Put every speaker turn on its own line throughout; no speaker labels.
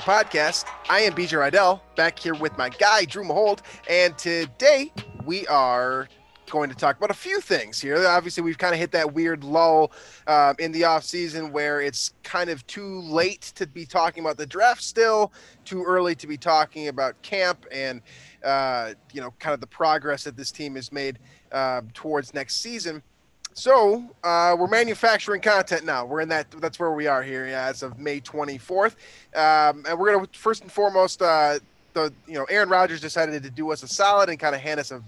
Podcast. I am BJ Reidell, back here with my guy, Drew Mahowald, and today we are going to talk about a few things here. Obviously, we've kind of hit that weird lull uh, in the off season where it's kind of too late to be talking about the draft still, too early to be talking about camp and, uh, you know, kind of the progress that this team has made uh, towards next season. So uh, we're manufacturing content now. We're in that. That's where we are here yeah, as of May 24th, um, and we're gonna first and foremost. Uh, the you know Aaron Rodgers decided to do us a solid and kind of hand us a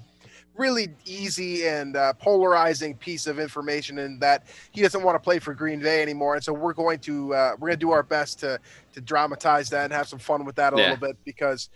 really easy and uh, polarizing piece of information in that he doesn't want to play for Green Bay anymore, and so we're going to uh, we're gonna do our best to to dramatize that and have some fun with that a
Yeah.
little bit because,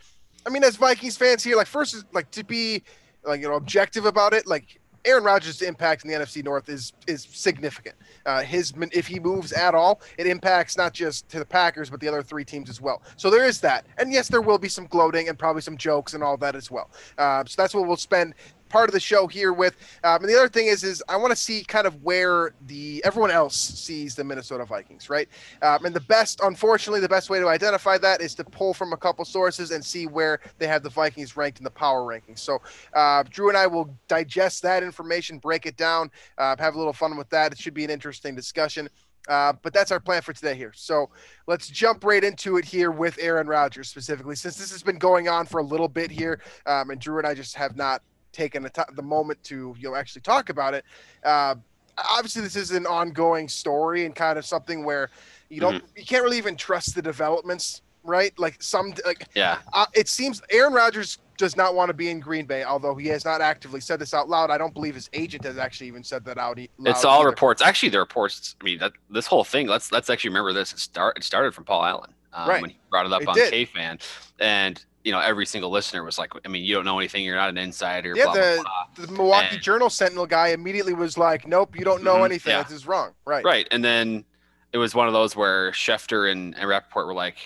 I mean, as Vikings fans here, like first is like to be like you know objective about it, like Aaron Rodgers' impact in the NFC North is is significant. Uh, his if he moves at all, it impacts not just to the Packers but the other three teams as well. So there is that, and yes, there will be some gloating and probably some jokes and all that as well. Uh, so that's what we'll spend part of the show here with. Um, and the other thing is, is I want to see kind of where the everyone else sees the Minnesota Vikings, right? Um, and the best, unfortunately, the best way to identify that is to pull from a couple sources and see where they have the Vikings ranked in the power rankings. So uh, Drew and I will digest that information, break it down, uh, have a little fun with that. It should be an interesting discussion. Uh, but that's our plan for today here. So let's jump right into it here with Aaron Rodgers specifically, since this has been going on for a little bit here, um, and Drew and I just have not taken the, t- the moment to you know actually talk about it. Uh, obviously, this is an ongoing story and kind of something where you don't you can't really even trust the developments, right? Like some like
Yeah.
uh, it seems Aaron Rodgers does not want to be in Green Bay, although he has not actively said this out loud. I don't believe his agent has actually even said that out.
It's all
either.
reports. Actually, the reports. I mean, that this whole thing. Let's let's actually remember this. It start. It started from Paul Allen um,
Right.
when he brought it up
It
on
did.
K Fan, and you know every single listener was like, I mean, you don't know anything. You're not an insider.
Yeah,
blah, blah,
the,
blah.
the Milwaukee
And-
Journal Sentinel guy immediately was like, "Nope, you don't know
Mhm,
anything.
yeah.
This is wrong." Right.
Right, and then it was one of those where Schefter and, and Rappaport were like,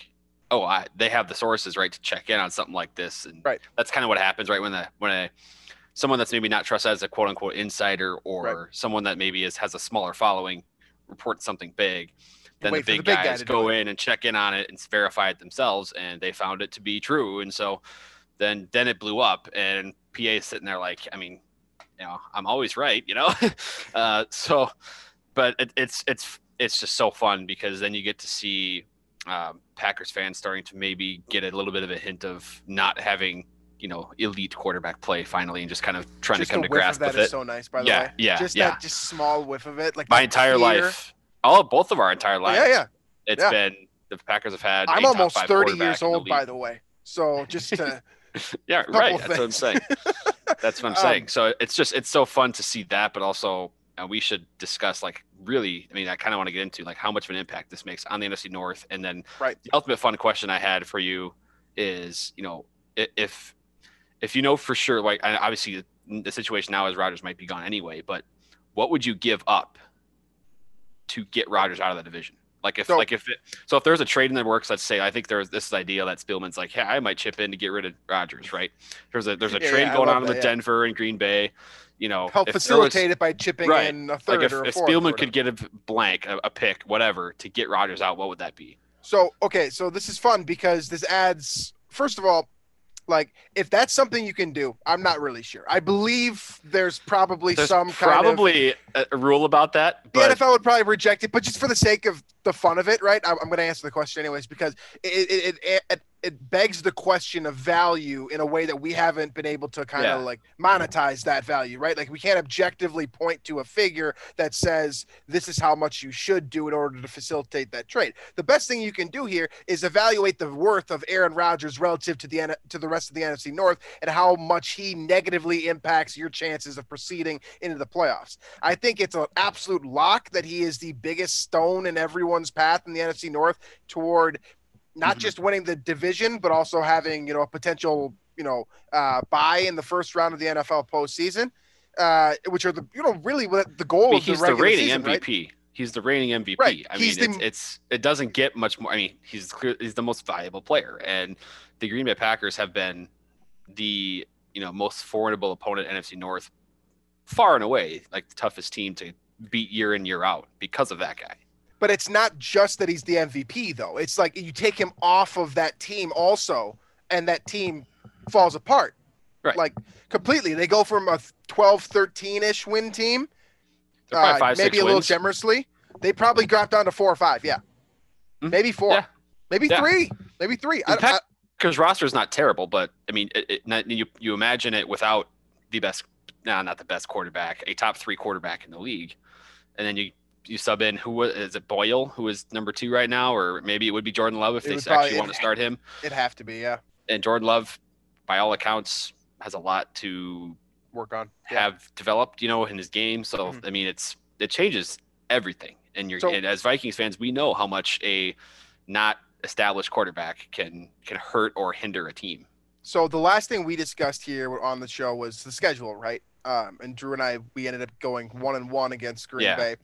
"Oh, I, they have the sources right to check in on something like this," and
Right.
that's kind of what happens, right? When the when a someone that's maybe not trusted as a quote unquote insider or
Right.
someone that maybe is has a smaller following reports something big, then the
for the
big,
big guy
guys
to
go in and check in on it and verify it themselves, and they found it to be true, and so then then it blew up, and PA is sitting there like, I mean, you know, I'm always right, you know, uh, so, but it, it's it's it's just so fun because then you get to see um, Packers fans starting to maybe get a little bit of a hint of not having you know elite quarterback play finally and just kind of trying
Just
to come to grasp
of that
with
is
it.
so nice, by the
yeah,
way.
yeah,
just
yeah.
that just small whiff of it, like
My entire life, all both of our entire lives.
Yeah, yeah.
It's
yeah.
been the Packers have had.
I'm almost
five
30 years
in the
old, by the way. So just to
Yeah, right. That's what I'm saying. That's what I'm
Um,
saying. So it's just it's so fun to see that, but also uh, we should discuss like really. I mean, I kind of want to get into like how much of an impact this makes on the NFC North, and then
Right.
the ultimate fun question I had for you is, you know, if if you know for sure, like obviously the situation now is Rodgers might be gone anyway, but what would you give up to get Rodgers out of the division? Like if
So-
like if it so if there's a trade in the works, let's say I think there's this idea that Spielman's like, yeah, I might chip in to get rid of Rodgers, right? There's a there's a
Yeah,
trade
yeah,
going on
that,
with
yeah.
Denver and Green Bay. You know,
help
there was-
facilitate it by chipping
Right.
in a third
like if,
or a
if
fourth.
Spielman could get a blank, a, a pick, whatever, to get Rodgers out, what would that be?
So okay, so this is fun because this adds. First of all, like if that's something you can do, I'm not really sure. I believe there's probably
There's
some kind of
probably a, a rule about that,
the NFL would probably reject it, but just for the sake of the fun of it, right? I'm, I'm going to answer the question anyways because it it, it it it begs the question of value in a way that we haven't been able to kind of
Yeah.
like monetize that value, right? Like we can't objectively point to a figure that says this is how much you should do in order to facilitate that trade. The best thing you can do here is evaluate the worth of Aaron Rodgers relative to the to the rest of the NFC North and how much he negatively impacts your chances of proceeding into the playoffs. I think it's an absolute lock that he is the biggest stone in everyone's path in the NFC North toward not
Mhm.
just winning the division, but also having you know a potential you know uh, buy in the first round of the NFL postseason, uh, which are the you know really the goal
I mean,
of the
he's the reigning
season, right?
MVP. He's the reigning MVP.
Right.
I
He's
mean,
the-
it's, it's it doesn't get much more. I mean, he's clear. He's the most valuable player, and the Green Bay Packers have been the you know most formidable opponent NFC North, far and away, like the toughest team to beat year in year out because of that guy.
But it's not just that he's the MVP though. It's like you take him off of that team also, and that team falls apart.
Right.
Like completely. They go from a 12, 13 ish win team, uh,
five,
maybe a little
wins.
generously. They probably dropped down to four or five. Yeah.
Mhm.
Maybe four.
Yeah.
Maybe
Yeah.
three. Maybe three.
Pack- because roster is not terrible, but I mean, it, it, you you imagine it without the best, nah, not the best quarterback, a top three quarterback in the league, and then you you sub in who wa- is it Boyle who is number two right now, or maybe it would be Jordan Love if
It
they actually
probably-
want to start him.
it'd have to be. Yeah.
And Jordan Love, by all accounts, has a lot to
Work on. Yeah.
have developed, you know, in his game. So
Mhm.
I mean, it's it changes everything. And you're
So-
and as Vikings fans, we know how much a not established quarterback can can hurt or hinder a team.
So the last thing we discussed here on the show was the schedule, right? Um, and Drew and I, we ended up going one and one against Green
Yeah.
Bay.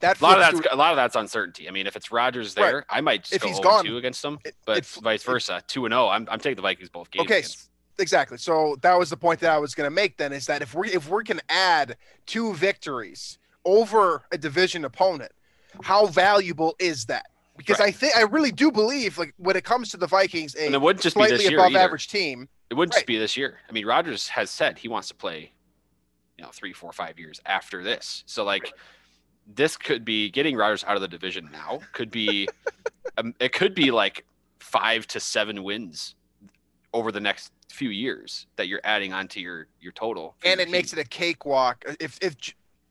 That
A lot of that's
to-
a lot of that's uncertainty. I mean, if it's Rodgers
Right.
there, I might
If
go
he's
0
gone,
2 against them, but
it fl-
vice
it-
versa, two and zero. I'm I'm taking the Vikings both games.
Okay,
against-
exactly. So that was the point that I was going to make. Then is that if we if we can add two victories over a division opponent, how valuable is that? Because
Right.
I think I really do believe, like when it comes to the Vikings, a
and it wouldn't just be
slightly
this year
above
either.
average team.
It wouldn't
Right.
just be this year. I mean, Rodgers has said he wants to play, you know, three, four, five years after this. So like, this could be getting Rodgers out of the division now. Could be, um, it could be like five to seven wins over the next few years that you're adding onto your your total.
and
your
it makes it a cakewalk. If if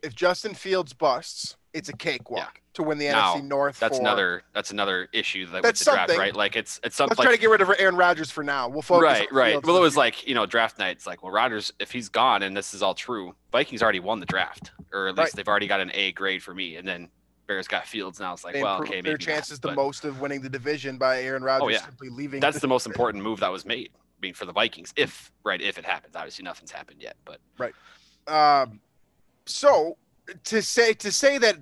if Justin Fields busts, it's a cakewalk to win the
Now,
NFC North.
That's
for-
another that's another issue that
That's
with the draft,
something.
right? Like it's it's something
Let's
like
try to get rid of Aaron Rodgers for now. We'll focus.
right,
on
right. Well, it was like you know draft night. It's like well, Rodgers if he's gone and this is all true, Vikings already won the draft, or at least
Right.
they've already got an A grade for me. And then Bears got Fields. Now it's like
they
well, okay,
their chances
not,
the most of winning the division by Aaron Rodgers
yeah.
simply leaving.
That's the most important move that was made. I mean, for the Vikings, if right, if it happens. Obviously, nothing's happened yet, but right.
Um, so to say to say that,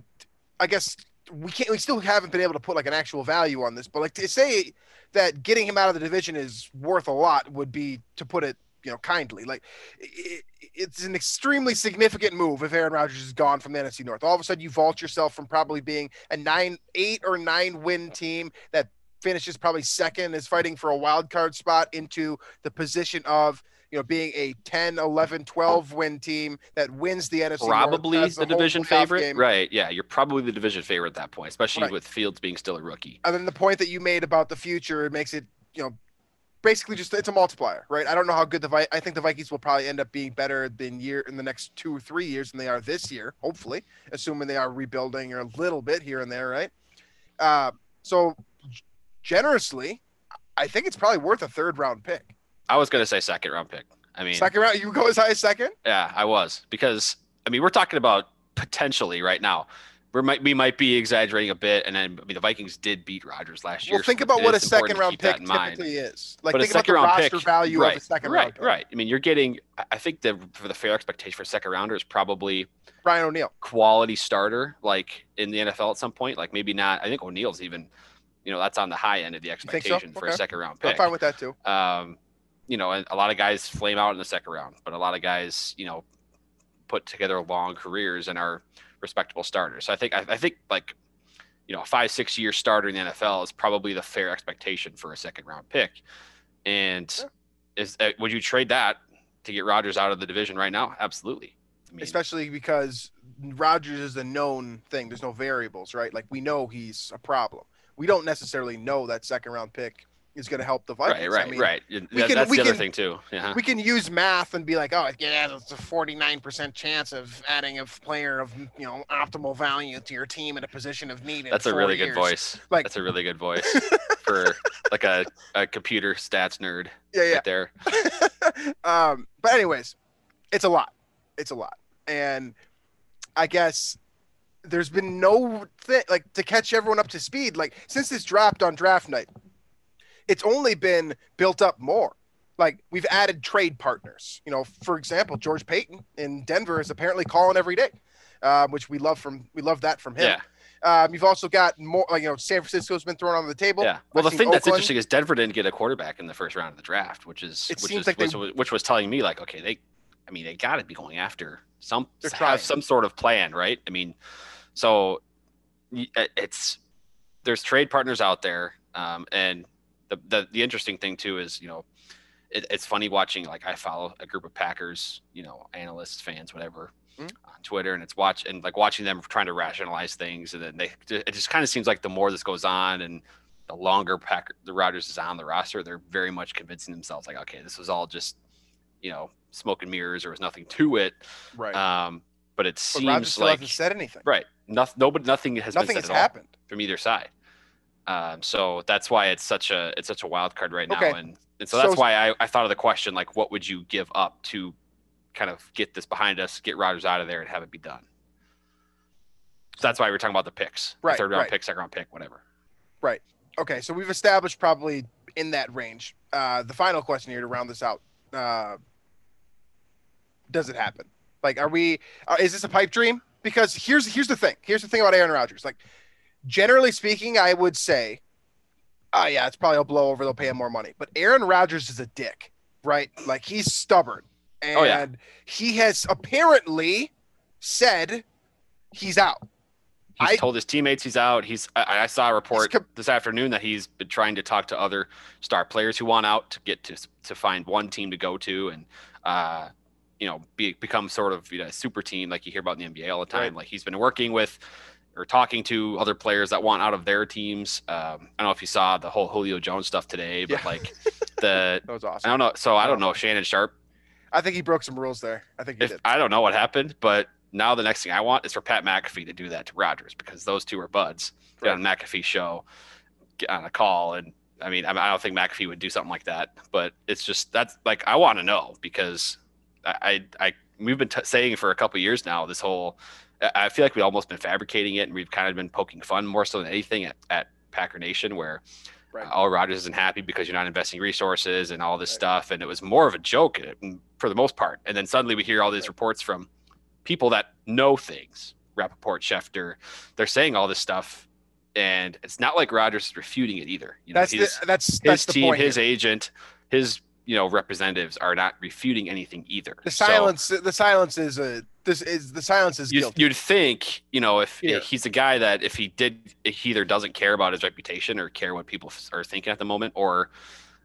I guess we can't. We still haven't been able to put like an actual value on this, but like to say that getting him out of the division is worth a lot would be to put it, you know, kindly. Like it, it's an extremely significant move if Aaron Rodgers is gone from the NFC North. All of a sudden, you vault yourself from probably being a nine, eight or nine win team that finishes probably second, is fighting for a wild card spot into the position of you know being a 10 11 12 win team that wins the NFC
probably
has
the division favorite.
game.
Right? Yeah, you're probably the division favorite at that point, especially
Right.
with Fields being still a rookie.
and then the point that you made about the future it makes it you know basically just it's a multiplier right i don't know how good the Vi- i think the vikings will probably end up being better than year in the next two or three years than they are this year hopefully assuming they are rebuilding or a little bit here and there right uh, so generously i think it's probably worth a third round pick
I was gonna say second round pick. I mean,
second round you go as high as second
Yeah, I was because I mean we're talking about potentially right now. We might we might be exaggerating a bit, and then I mean the Vikings did beat Rodgers last year.
well think
so
about what a second round pick
mind.
typically is like
But
think about the roster
pick,
value
right,
of a second
right,
round pick.
right. I mean you're getting. I- think the for the fair expectation for a second rounder is probably
brian o'neill
quality starter, like in the NFL at some point. Like maybe not. I think O'Neill's even. You know that's on the high end of the
think so?
expectation for a second round pick.
i'm fine with that too
Um, you know, a lot of guys flame out in the second round, but a lot of guys, you know, put together long careers and are respectable starters. So I think I, I think like you know a five six year starter in the NFL is probably the fair expectation for a second round pick. And
Yeah.
is uh, would you trade that to get Rodgers out of the division right now? Absolutely. I mean,
especially because Rodgers is a known thing. There's no variables, right? Like we know he's a problem. We don't necessarily know that second round pick is going to help the Vikings.
Right, right,
I mean,
right. That-
can-
that's the other
can-
thing too. Yeah.
We can use math and be like, oh, yeah, it's a 49% chance of adding a player of you know optimal value to your team at a position of need. in
That's a really good voice.
Like-
That's a really good voice for like a, a computer stats nerd
Yeah, yeah.
right there.
um, but anyways, it's a lot. It's a lot, and I guess there's been no thing like to catch everyone up to speed. Like since this dropped on draft night, it's only been built up more. Like we've added trade partners. You know, for example, George Paton in Denver is apparently calling every day, uh, which we love from we love that from him.
Yeah,
Um, you've also got more like you know San Francisco's been thrown on the table.
yeah. Well, the thing that's interesting is Denver didn't get a quarterback in the first round of the draft, which is
It
which
seems
is
like they-
which, was, was telling me like, okay, they, I mean, they got to be going after some
They're trying.
have some sort of plan, right? I mean, so it's there's trade partners out there, um, and the, the the interesting thing too is you know it, it's funny watching like I follow a group of Packers, you know, analysts, fans, whatever,
Mhm.
on Twitter, and it's watch and like watching them trying to rationalize things, and then they it just kind of seems like the more this goes on and the longer Packer the Rodgers is on the roster, they're very much convincing themselves like, okay, this was all just you know smoke and mirrors. There was nothing to it.
right.
Um, but it
but
seems
Rodgers
like
hasn't said anything.
right, nothing, nobody, nothing has
Nothing
been
has
said at all
happened.
from either side. Um, so that's why it's such a it's such a wild card right now,
Okay.
and and so that's
So-
why I, I thought of the question like, what would you give up to kind of get this behind us, get Rodgers out of there, and have it be done? So that's why we're talking about the picks, the third round
right.
pick, second round pick, whatever. Right.
Okay, so we've established probably in that range. Uh, the final question here to round this out: uh, Does it happen? Like, are we? Uh, is this a pipe dream? Because here's here's the thing. Here's the thing about Aaron Rodgers. Like, generally speaking, I would say, oh yeah, it's probably a blow over. They'll pay him more money. But Aaron Rodgers is a dick, right? Like he's stubborn, and
Oh, yeah.
he has apparently said he's out.
He's
I-
told his teammates he's out. He's I, I saw a report
com-
this afternoon that he's been trying to talk to other star players who want out to get to to find one team to go to and uh you know be become sort of you know a super team like you hear about in the NBA all the time.
Right.
Like he's been working with or talking to other players that want out of their teams. Um, I don't know if you saw the whole Julio Jones stuff today, but
Yeah.
like the
That was awesome.
I don't know. So I don't know if Shannon Sharpe
I think he broke some rules there. I think he
if
did.
I don't know what happened, but now the next thing I want is for Pat McAfee to do that to Rodgers because those two are buds. Get on McAfee show, get on a call, and I mean, I, I don't think McAfee would do something like that, but it's just that's like I want to know because I I, I we've been t- saying for a couple years now this whole I- feel like we've almost been fabricating it and we've kind of been poking fun more so than anything at, at Packer Nation where
Right.
oh Rodgers isn't happy because you're not investing resources and all this
Right.
stuff and it was more of a joke uh, for the most part and then suddenly we hear all these reports from people that know things Rappaport, Schefter they're saying all this stuff and it's not like Rodgers is refuting it either you know
that's the,
he's-
that's
his
that's the
team
point.
his
here.
agent his you know representatives are not refuting anything either
The
So-
silence. the silence is a. This is the silence is
you'd,
guilty.
you'd think you know if
Yeah.
he's a guy that if he did if he either doesn't care about his reputation or care what people are thinking at the moment or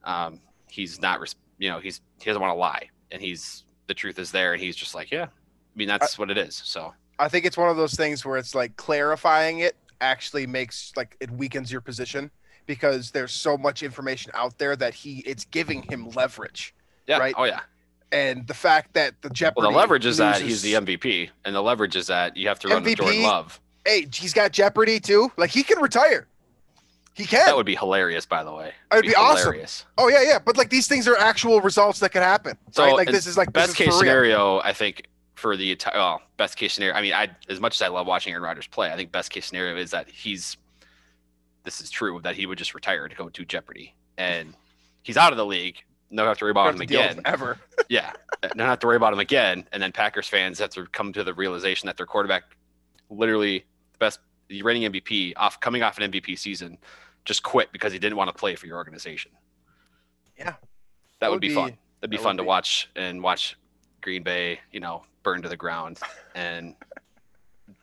um, he's not res- you know he's he doesn't want to lie and he's the truth is there and he's just like yeah i mean that's what it is so
I think it's one of those things where it's like clarifying it actually makes like it weakens your position because there's so much information out there that he it's giving him leverage.
yeah
Right.
oh yeah
And the fact that the Jeopardy
well the leverage is that he's the mvp and the leverage is that you have to run with jordan love
Hey, he's got Jeopardy too. Like he can retire. He can.
that would be hilarious by the way
It would be awesome.
hilarious.
oh yeah, yeah. But like these things are actual results that could happen.
So,
right? Like this is like
best case scenario, I think for the entire well, best case scenario. I mean, I as much as I love watching Aaron Rodgers play, I think best case scenario is that he's this is true that he would just retire to go to Jeopardy and he's out of the league. No have to worry about him
have to deal with
again.
ever.
Yeah, don't have to worry about him again. And then Packers fans have to come to the realization that their quarterback, literally the best, the reigning MVP, off coming off an MVP season, just quit because he didn't want to play for your organization.
Yeah.
that, would,
would
be,
be-
fun. That'd be
that
fun to
be.
watch and watch Green Bay, you know, burn to the ground, and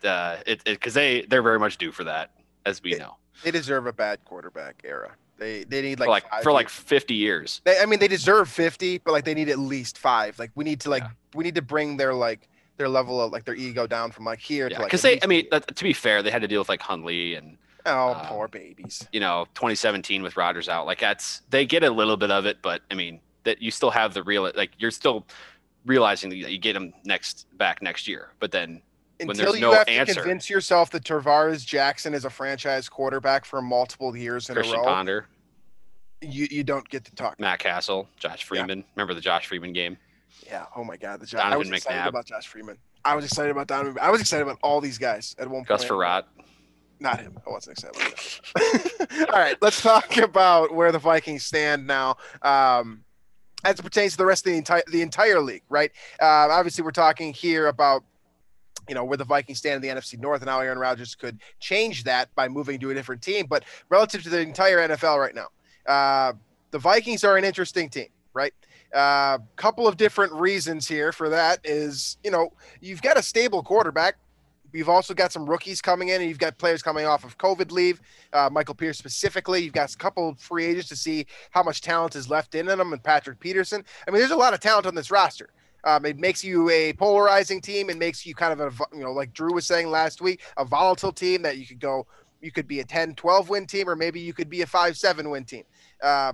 uh, it because they they're very much due for that, as we
It-
know,
They deserve a bad quarterback era. They they need like
for
like
for like 50 years.
They, I mean, they deserve 50, but like they need at least five. Like we need to like
Yeah.
we need to bring their like their level of like their ego down from like here
Yeah,
to like
because they, I mean, that, to be fair, they had to deal with like Hundley and
oh
um,
poor babies.
you know 2017 with Rodgers out. Like that's they get a little bit of it, but I mean that you still have the real like you're still realizing that you get them next back next year, but then
Until
there's
you
no
have
answer.
to convince yourself that Tarvaris Jackson is a franchise quarterback for multiple years in
Christian
a row,
Ponder,
you, you don't get to talk.
Matt Cassel, Josh Freeman. Remember the Josh Freeman game?
Yeah. Oh my God. The Josh, I was
Donovan
excited about Josh Freeman. I was excited about Donovan. I was excited about all these guys at one point.
Gus
point.
Frerotte.
Not him. I wasn't excited about that. all right. Let's talk about where the Vikings stand now. Um, as it pertains to the rest of the entire the entire league, right? Uh, obviously, we're talking here about you know where the Vikings stand in the NFC North, and how Aaron Rodgers could change that by moving to a different team. But relative to the entire NFL right now, uh, the Vikings are an interesting team, right? A uh, couple of different reasons here for that is you know you've got a stable quarterback. You've also got some rookies coming in, and you've got players coming off of COVID leave. Uh, Michael Pierce specifically. You've got a couple free agents to see how much talent is left in them, and Patrick Peterson. I mean, there's a lot of talent on this roster. Um, it makes you a polarizing team. It makes you kind of a, you know, like Drew was saying last week, a volatile team that you could go, you could be a 10, 12 win team, or maybe you could be a 5, 7 win team. Uh,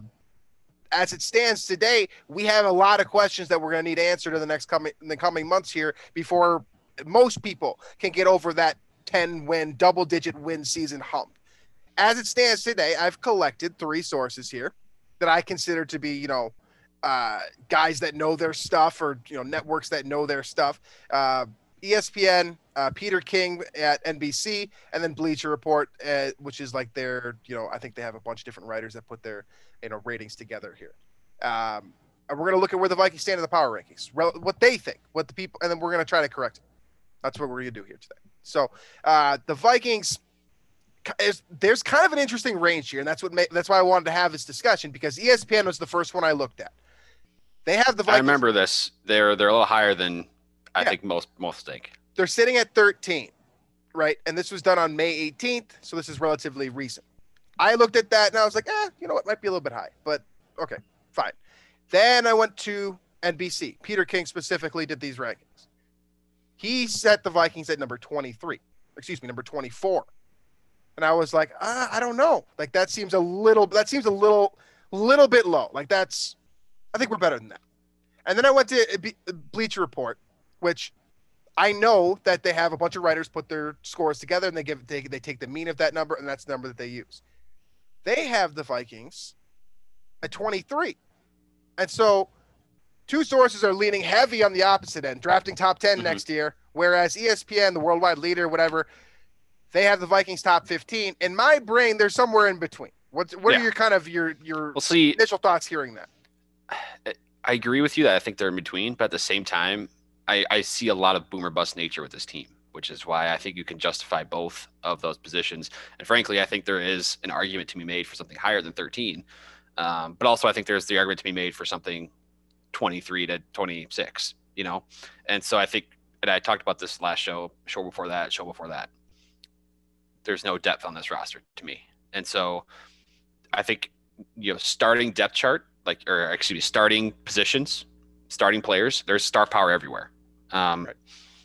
as it stands today, we have a lot of questions that we're going to need answered in the next coming in the coming months here before most people can get over that 10 win, double digit win season hump. As it stands today, I've collected three sources here that I consider to be, you know, uh, guys that know their stuff or you know networks that know their stuff. Uh, ESPN, uh, Peter King at NBC, and then Bleacher Report, uh, which is like their you know I think they have a bunch of different writers that put their you know ratings together here. Um, and we're gonna look at where the Vikings stand in the power rankings, rel- what they think, what the people, and then we're gonna try to correct it. That's what we're gonna do here today. So uh, the Vikings. There's kind of an interesting range here, and that's what ma- that's why I wanted to have this discussion because ESPN was the first one I looked at. They have the Vikings.
I remember this. They're they're a little higher than I
Yeah.
think most most think.
they're sitting at 13, right? And this was done on May 18th, so this is relatively recent. I looked at that and I was like, eh, you know what, might be a little bit high, but okay, fine. Then I went to NBC. Peter King specifically did these rankings. He set the Vikings at number 23, excuse me, number 24. And I was like, ah, I don't know. Like that seems a little, that seems a little, little bit low. Like that's, I think we're better than that. And then I went to Bleacher Report, which I know that they have a bunch of writers put their scores together and they give they, they take the mean of that number and that's the number that they use. They have the Vikings at 23. And so two sources are leaning heavy on the opposite end, drafting top 10
Mhm.
next year, whereas ESPN, the worldwide leader, whatever, they have the Vikings top 15. In my brain, they're somewhere in between. What what
Yeah.
are your kind of your your
We'll see.
initial thoughts hearing that?
I agree with you that I think they're in between, but at the same time, I, I see a lot of boomer bust nature with this team, which is why I think you can justify both of those positions. And frankly, I think there is an argument to be made for something higher than 13. Um, but also, I think there's the argument to be made for something 23 to 26, you know? And so I think, and I talked about this last show, show before that, show before that. There's no depth on this roster to me. And so I think, you know, starting depth chart, like, or excuse me, starting positions, starting players, there's star power everywhere. Um,
Right.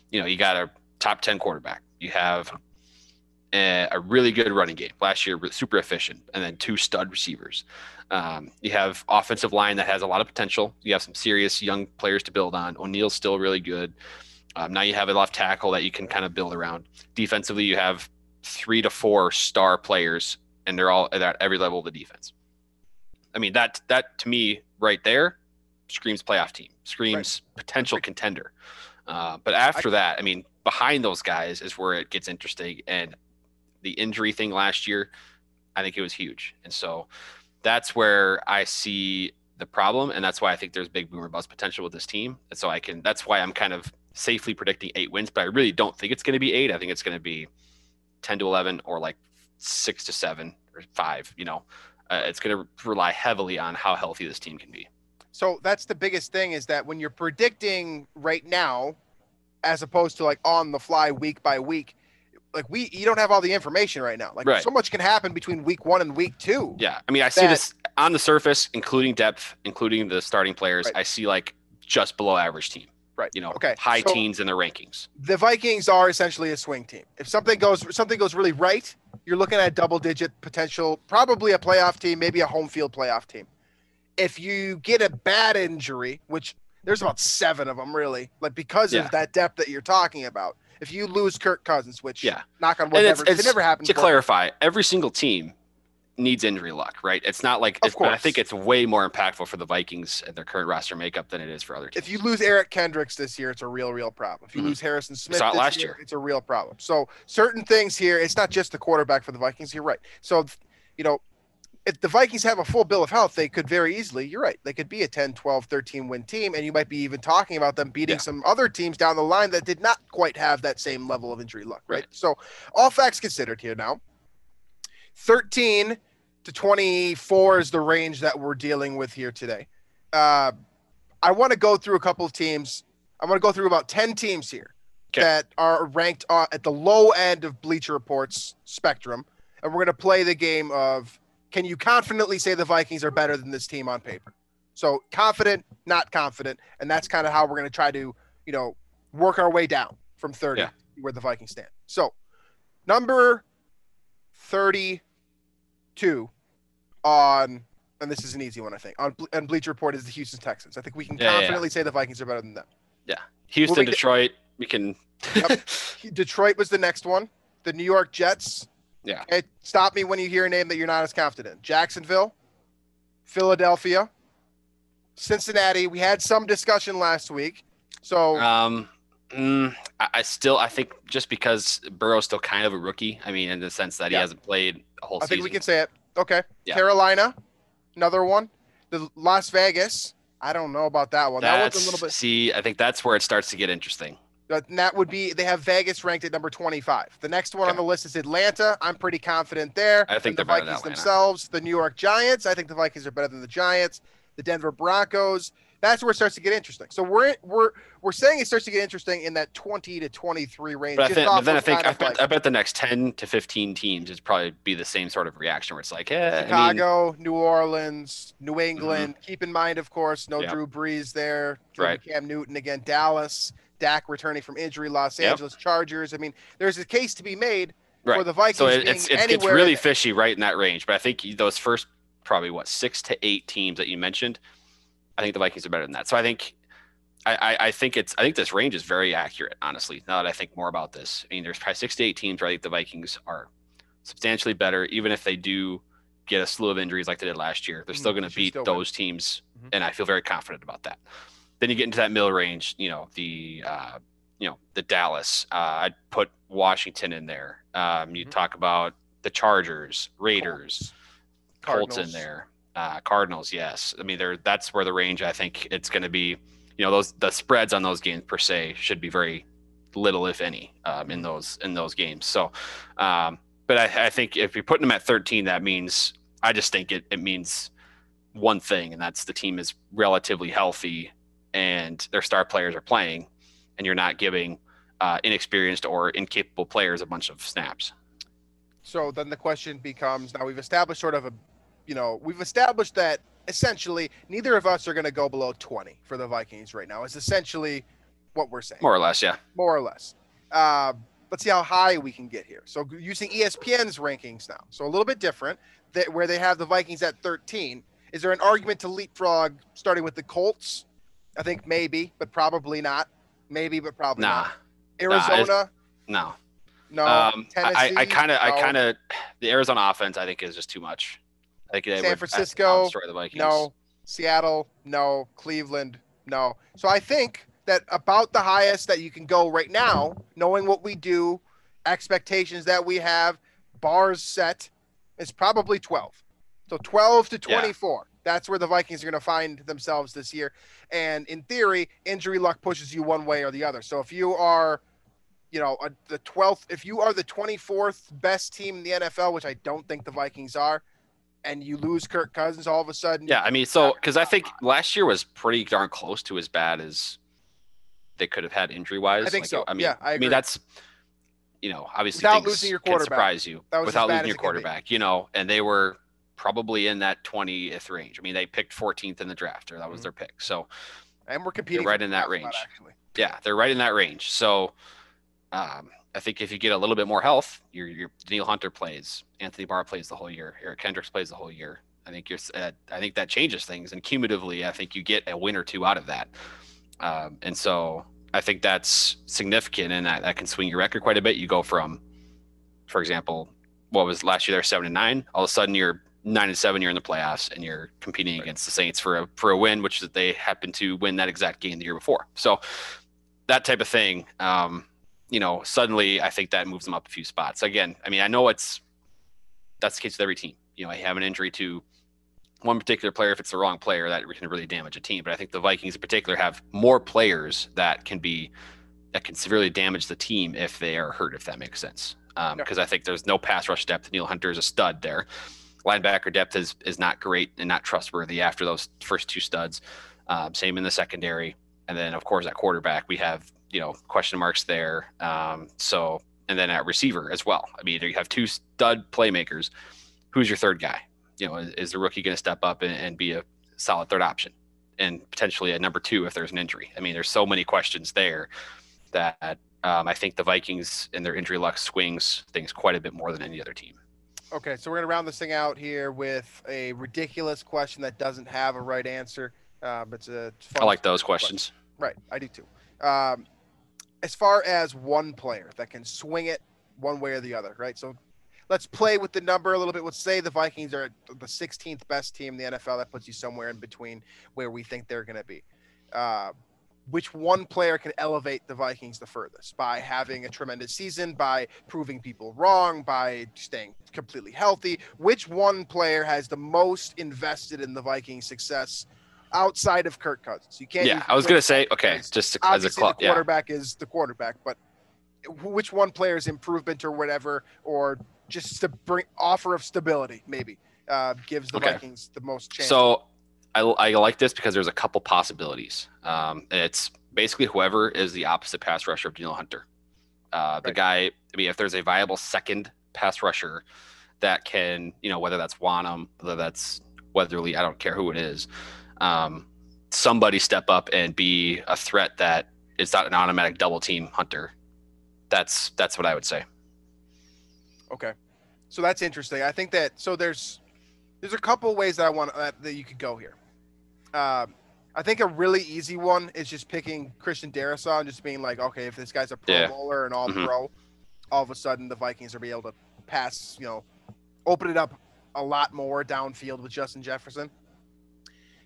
You know, you got a top 10 quarterback. You have a, a really good running game. Last year, super efficient, and then two stud receivers. Um, you have offensive line that has a lot of potential. You have some serious young players to build on. O'Neill's still really good. Um, now you have a left tackle that you can kind of build around. Defensively, you have three to four star players, and they're all at every level of the defense. I mean that that to me right there screams playoff team, screams potential contender. Uh, but after that, I mean, behind those guys is where it gets interesting. And the injury thing last year, I think it was huge. And so that's where I see the problem, and that's why I think there's big boomer bust potential with this team. And so I can that's why I'm kind of safely predicting eight wins, but I really don't think it's going to be eight. I think it's going to be ten to eleven or like six to seven or five. You know, uh, it's going to rely heavily on how healthy this team can be.
So that's the biggest thing is that when you're predicting right now, as opposed to like on the fly week by week, like we you don't have all the information right now. Like
Right.
so much can happen between week one and week two.
Yeah, I mean, I see this on the surface, including depth, including the starting players.
Right.
I see like just below average team.
Right.
You know,
Okay,
high
so-
teens in the rankings.
the Vikings are essentially a swing team. If something goes something goes really right, you're looking at double digit potential, probably a playoff team, maybe a home field playoff team. If you get a bad injury, which there's about seven of them really, like because
Yeah.
of that depth that you're talking about. If you lose Kirk Cousins, which
Yeah.
knock on wood,
And it's-
never, it never happens.
To clarify, every single team needs injury luck, right? It's not like,
Of
it's, but I think it's way more impactful for the Vikings and their current roster makeup than it is for other teams.
if you lose Eric Kendricks this year, it's a real, real problem. If you
Mhm.
lose Harrison Smith this
last
year,
year.
it's a real problem. So certain things here, it's not just the quarterback for the Vikings. You're right. So, you know, if the Vikings have a full bill of health, they could very easily, you're right, they could be a 10, 12, 13 win team. And you might be even talking about them beating
Yeah.
some other teams down the line that did not quite have that same level of injury luck, right?
Right.
So, all facts considered here now. 13 to 24 is the range that we're dealing with here today. Uh, I want to go through a couple of teams. I want to go through about 10 teams here
'Kay.
that are ranked at the low end of Bleacher Report's spectrum. And we're going to play the game of can you confidently say the Vikings are better than this team on paper? So confident, not confident. And that's kind of how we're going to try to, you know, work our way down from 30
Yeah.
where the Vikings stand. So number 32 on, and this is an easy one, I think, on, Ble- on Bleacher Report is the Houston Texans. I think we can
Yeah, yeah, yeah.
confidently say the Vikings are better than them.
Yeah.
Houston, to-
Detroit, we can.
Yep. Detroit was the next one. The New York Jets.
Yeah.
Okay, stop me when you hear a name that you're not as confident. in. Jacksonville, Philadelphia, Cincinnati. We had some discussion last week. So
Um, mm, I, still, I think just because Burrow's still kind of a rookie. I mean, in the sense that he hasn't played a whole season.
I
season.
think we can say it. Okay.
Yeah.
Carolina, another one. The Las Vegas. I don't know about that one. That
That's,
one's a little bit.
see, I think that's where it starts to get interesting.
But that would be they have Vegas ranked at number 25. The next one on the list is Atlanta. I'm pretty confident there.
I think
the Vikings themselves. The New York Giants. I think the Vikings are better than the Giants. The Denver Broncos. That's where it starts to get interesting. So we're we're we're saying it starts to get interesting in that 20 to 23 range.
But I think, but then I think, I bet,
like
I bet the next 10 to 15 teams is probably be the same sort of reaction where it's like, eh, I mean,
Chicago, New Orleans, New England. Keep in mind, of course, no
Yep.
Drew Brees there. Drew
Right.
Cam Newton again. Dallas. Dak returning from injury. Los
Yep.
Angeles Chargers. I mean, there's a case to be made for the Vikings
So it, it's, it's, it's really fishy right in that range. But I think those first probably what six to eight teams that you mentioned, I think the Vikings are better than that. So I think I, I, think it's I think this range is very accurate, honestly. Now that I think more about this. I mean, there's probably six to eight teams where I think the Vikings are substantially better, even if they do get a slew of injuries like they did last year. They're still
Mhm,
going to beat
still win.
those teams,
Mhm.
and I feel very confident about that. Then you get into that middle range, you know, the uh, you know the Dallas. Uh, I'd put Washington in there. Um, you
Mhm.
talk about the Chargers, Raiders, Colts in there, uh, Cardinals. Yes, I mean there. That's where the range. I think it's going to be. You know, those the spreads on those games per se should be very little, if any, um, in those in those games. So, um, but I, I think if you're putting them at 13, that means I just think it it means one thing, and that's the team is relatively healthy and their star players are playing, and you're not giving uh, inexperienced or incapable players a bunch of snaps.
So then the question becomes now we've established sort of a, you know, we've established that essentially neither of us are going to go below 20 for the Vikings right now. Is essentially what we're saying,
More or less, yeah.
more or less. Uh, let's see how high we can get here. So using ESPN's rankings now, so a little bit different, that where they have the Vikings at 13. Is there an argument to leapfrog starting with the Colts? I think maybe, but probably not. Maybe, but probably
Nah,
not. Arizona,
no.
no.
um, I,
Tennessee,
I kind of, I kind of, the Arizona offense, I think, is just too much. They
San
would
Francisco,
destroy the Vikings.
No. Seattle, no. Cleveland, no. So I think that about the highest that you can go right now, knowing what we do, expectations that we have, bars set, is probably 12. So 12 to
Yeah.
24. That's where the Vikings are going to find themselves this year. And in theory, injury luck pushes you one way or the other. So if you are, you know, a, the 12th, if you are the 24th best team in the NFL, which I don't think the Vikings are, and you lose Kirk Cousins all of a sudden,
Yeah, I mean, so because I think last year was pretty darn close to as bad as they could have had injury wise.
I think so.
I mean,
Yeah, I agree.
mean that's you know obviously
Without losing your
can
quarterback.
surprise you
That was
without losing your
it can be.
quarterback. You know, and they were probably in that 20th range. I mean, they picked 14th in the draft, or that was
Mhm.
their pick. So
and we're competing
right in that
spot,
range.
actually.
Yeah, they're right in that range. So um, I think if you get a little bit more health, your your Danielle Hunter plays, Anthony Barr plays the whole year, Eric Kendricks plays the whole year. I think you're. Uh, I think that changes things, and cumulatively, I think you get a win or two out of that. Um, and so I think that's significant, and that, that can swing your record quite a bit. You go from, for example, what was last year? They're seven and nine. All of a sudden, you're nine and seven. You're in the playoffs, and you're competing right. against the Saints for a for a win, which is that they happen to win that exact game the year before. So that type of thing. Um, you know, suddenly I think that moves them up a few spots. Again, I mean, I know it's that's the case with every team. You know, I have an injury to one particular player, if it's the wrong player, that can really damage a team. But I think the Vikings in particular have more players that can be that can severely damage the team if they are hurt, if that makes sense. Because um, yeah. I think there's no pass rush depth. Neil Hunter is a stud there. Linebacker depth is is not great and not trustworthy after those first two studs. Um, same in the secondary, and then of course at quarterback we have you know question marks there. Um, so and then at receiver as well. I mean, you have two stud playmakers. Who's your third guy? you know, is, is the rookie going to step up and, and, be a solid third option and potentially a number two if there's an injury? I mean, there's so many questions there that um, I think the Vikings and their injury luck swings things quite a bit more than any other team.
Okay, so we're going to round this thing out here with a ridiculous question that doesn't have a right answer. Uh, but it's a
I like those questions.
Right, I do too. Um, as far as one player that can swing it one way or the other, right? So let's play with the number a little bit. Let's say the Vikings are the 16th best team in the NFL. That puts you somewhere in between where we think they're going to be. Uh, which one player can elevate the Vikings the furthest by having a tremendous season, by proving people wrong, by staying completely healthy? Which one player has the most invested in the Vikings' success outside of Kirk Cousins?
You can't. Yeah, I was going to say okay, just as a club,
the quarterback yeah. is the quarterback, but which one player's improvement or whatever, or just to bring offer of stability, maybe uh, gives the okay. Vikings the most chance.
So I, I like this because there's a couple possibilities. Um, it's basically whoever is the opposite pass rusher of Danielle Hunter. Uh, the right. guy, I mean, if there's a viable second pass rusher that can, you know, whether that's Wonnum, whether that's Weatherly, I don't care who it is, um, somebody step up and be a threat that is not an automatic double team Hunter. That's that's what I would say.
Okay, so that's interesting. I think that so there's there's a couple ways that I want that, that you could go here. Um, I think a really easy one is just picking Christian Darrisaw and just being like, okay, if this guy's a Pro yeah. Bowler and all mm-hmm. pro, all of a sudden the Vikings are be able to pass, you know, open it up a lot more downfield with Justin Jefferson.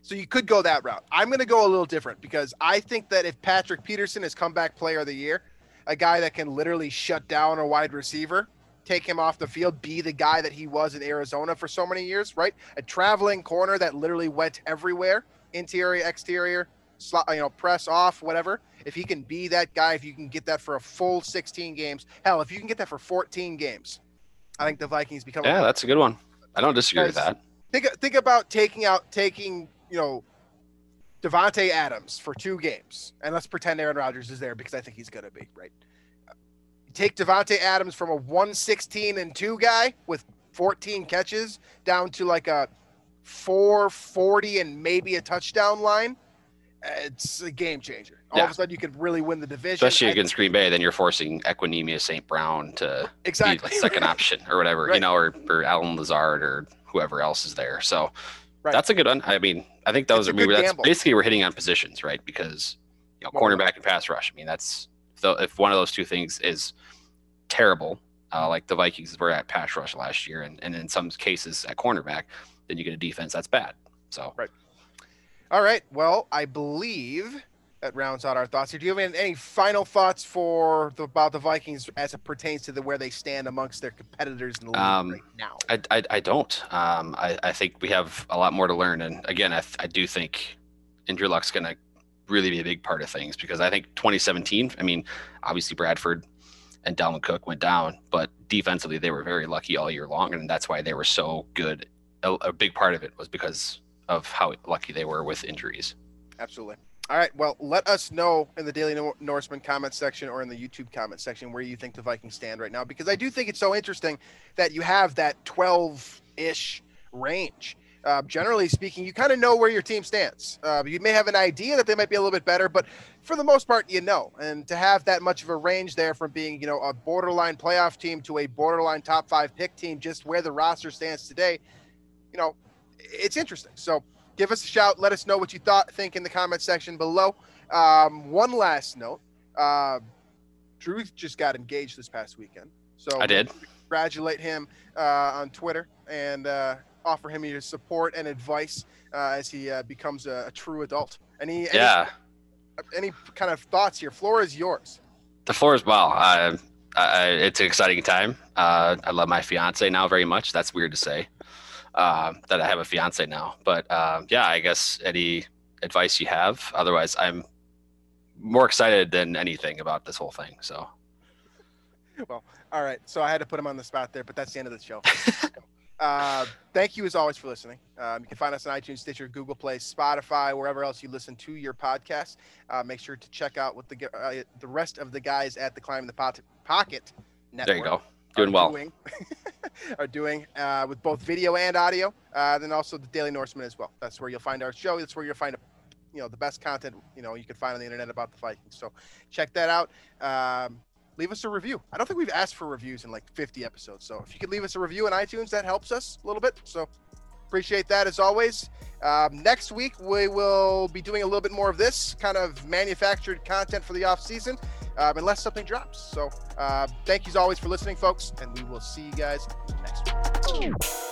So you could go that route. I'm going to go a little different because I think that if Patrick Peterson is comeback player of the year, a guy that can literally shut down a wide receiver, take him off the field, be the guy that he was in Arizona for so many years, right? A traveling corner that literally went everywhere, interior, exterior, slot, you know, press off, whatever. If he can be that guy, if you can get that for a full 16 games, hell, if you can get that for 14 games, I think the Vikings become.
Yeah, a that's a good one. I don't disagree with that.
Think think about taking out taking you know Davante Adams for two games, and let's pretend Aaron Rodgers is there because I think he's going to be right take Davante Adams from a 116 and 2 guy with 14 catches down to like a 440 and maybe a touchdown line. It's a game changer. All yeah. of a sudden, you could really win the division.
Especially against Green Bay, then you're forcing Equanimeous St. Brown to exactly. be the second option or whatever, right. you know, or, or Allen Lazard or whoever else is there. So right. that's a good one. I mean, I think those it's are that's basically we're hitting on positions, right? Because you know, cornerback and pass rush. I mean, that's if one of those two things is terrible, uh, like the Vikings were at pass rush last year, and, and in some cases at cornerback, then you get a defense that's bad. So
right. All right. Well, I believe that rounds out our thoughts here. Do you have any, any final thoughts for the, about the Vikings as it pertains to the where they stand amongst their competitors in the league um, right now?
I, I, I don't. Um, I, I think we have a lot more to learn, and again, I, I do think Andrew luck's going to really be a big part of things because I think 2017. I mean, obviously Bradford and Dalvin Cook went down, but defensively they were very lucky all year long, and that's why they were so good. A, a big part of it was because of how lucky they were with injuries.
Absolutely. All right. Well, let us know in the Daily Norseman comment section or in the YouTube comment section where you think the Vikings stand right now, because I do think it's so interesting that you have that 12 ish range uh, generally speaking, you kind of know where your team stands. Uh, you may have an idea that they might be a little bit better, but for the most part, you know. And to have that much of a range there from being, you know, a borderline playoff team to a borderline top five pick team, just where the roster stands today, you know, it's interesting. So give us a shout. Let us know what you thought, think in the comment section below. Um, one last note: uh, Drew just got engaged this past weekend. So
I did.
Congratulate him uh, on Twitter and uh, offer him your support and advice uh, as he uh, becomes a, a, true adult. Any, any
yeah.
Any kind of thoughts here? Floor is yours.
The floor is well. Uh, it's an exciting time. Uh, I love my fiance now very much. That's weird to say uh, that I have a fiance now, but uh, yeah, I guess any advice you have. Otherwise, I'm more excited than anything about this whole thing. So.
Well, all right. So I had to put him on the spot there, but that's the end of the show. Uh, thank you as always for listening. Um, you can find us on iTunes, Stitcher, Google Play, Spotify, wherever else you listen to your podcast. Uh, make sure to check out what the uh, the rest of the guys at the Climb the Pot- Pocket
Network. There you go. Doing well.
Doing, are doing uh, with both video and audio. Uh, then also the Daily Norseman as well. That's where you'll find our show. That's where you'll find you know the best content you know you can find on the internet about the Vikings. So check that out. Um, leave us a review. I don't think we've asked for reviews in like 50 episodes. So if you could leave us a review in iTunes, that helps us a little bit. So appreciate that as always. Um, next week, we will be doing a little bit more of this kind of manufactured content for the off season, um, unless something drops. So uh, thank you as always for listening, folks, and we will see you guys next week.